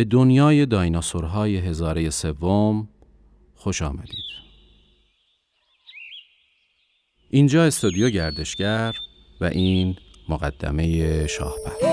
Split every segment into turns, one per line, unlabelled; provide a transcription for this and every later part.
به دنیای دایناسورهای هزاره سوم خوش آمدید. اینجا استودیو گردشگر و این مقدمه شاهپر.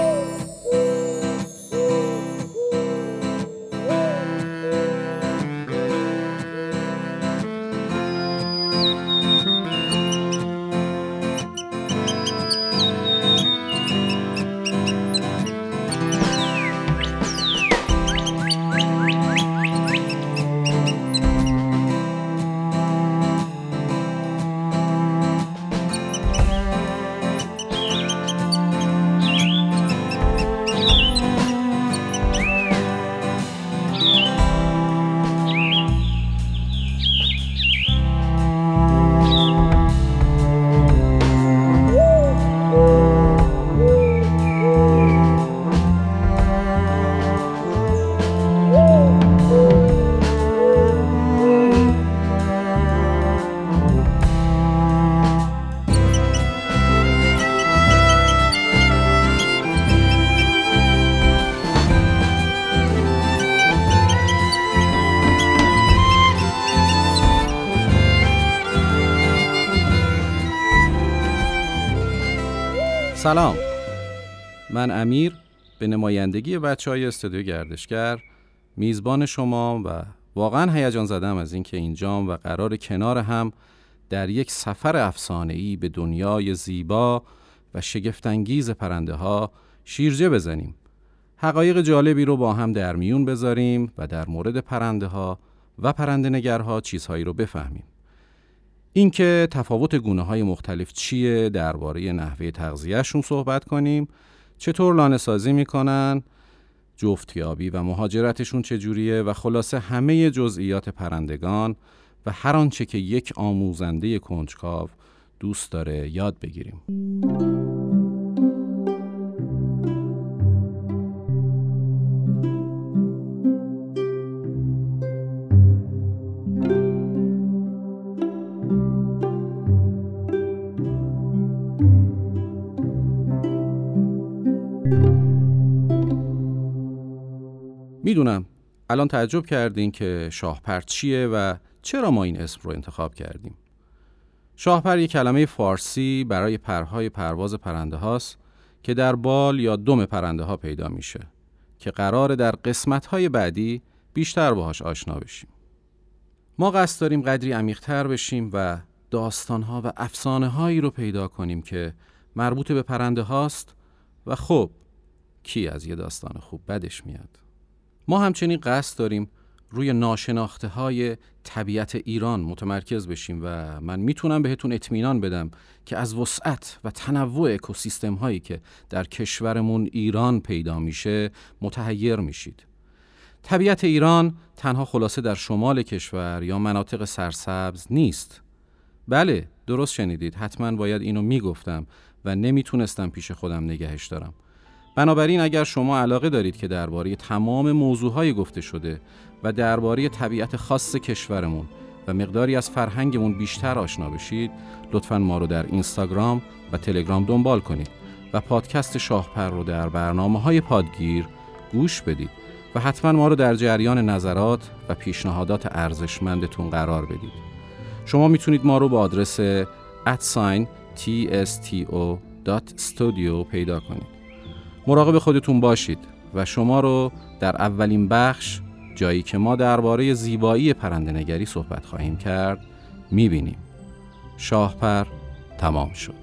سلام. من امیر به نمایندگی بچه های استودیو گردشگر میزبان شما و واقعا هیجان زدم از اینکه اینجام و قرار کنار هم در یک سفر ای به دنیای زیبا و شگفتانگیز پرنده ها شیرجه بزنیم. حقایق جالبی رو با هم در میون بذاریم و در مورد پرنده ها و پرنده نگرها چیزهایی رو بفهمیم. اینکه تفاوت گونه های مختلف چیه درباره نحوه تغذیهشون صحبت کنیم. چطور لانه سازی می‌کنن جفتیابی و مهاجرتشون چجوریه و خلاصه همه جزئیات پرندگان و هر آنچه که یک آموزنده کنجکاو دوست داره یاد بگیریم. می‌دونم. الان تعجب کردین که شاهپر چیه و چرا ما این اسم رو انتخاب کردیم. شاهپر یک کلمه فارسی برای پرهای پرواز پرنده هاست که در بال یا دم پرنده ها پیدا میشه که قرار در قسمت های بعدی بیشتر باهاش آشنا بشیم. ما قصد داریم قدری عمیقتر بشیم و داستان ها و افسانه هایی رو پیدا کنیم که مربوط به پرنده هاست و خب کی از یه داستان خوب بدش میاد؟ ما همچنین قصد داریم روی ناشناخته های طبیعت ایران متمرکز بشیم و من می‌تونم بهتون اطمینان بدم که از وسعت و تنوع اکوسیستم هایی که در کشورمون ایران پیدا میشه متحیر میشید. طبیعت ایران تنها خلاصه در شمال کشور یا مناطق سرسبز نیست. بله درست شنیدید حتما باید اینو می‌گفتم و نمی‌تونستم پیش خودم نگهش دارم. بنابراین اگر شما علاقه دارید که درباره تمام موضوعهای گفته شده و درباره طبیعت خاص کشورمون و مقداری از فرهنگمون بیشتر آشنا بشید لطفا ما رو در اینستاگرام و تلگرام دنبال کنید و پادکست شاهپر رو در برنامه های پادگیر گوش بدید و حتما ما رو در جریان نظرات و پیشنهادات ارزشمندتون قرار بدید. شما می‌تونید ما رو با آدرس tsto.studio پیدا کنید. مراقب خودتون باشید و شما رو در اولین بخش جایی که ما درباره زیبایی پرندنگری صحبت خواهیم کرد می‌بینیم. شاهپر تمام شد.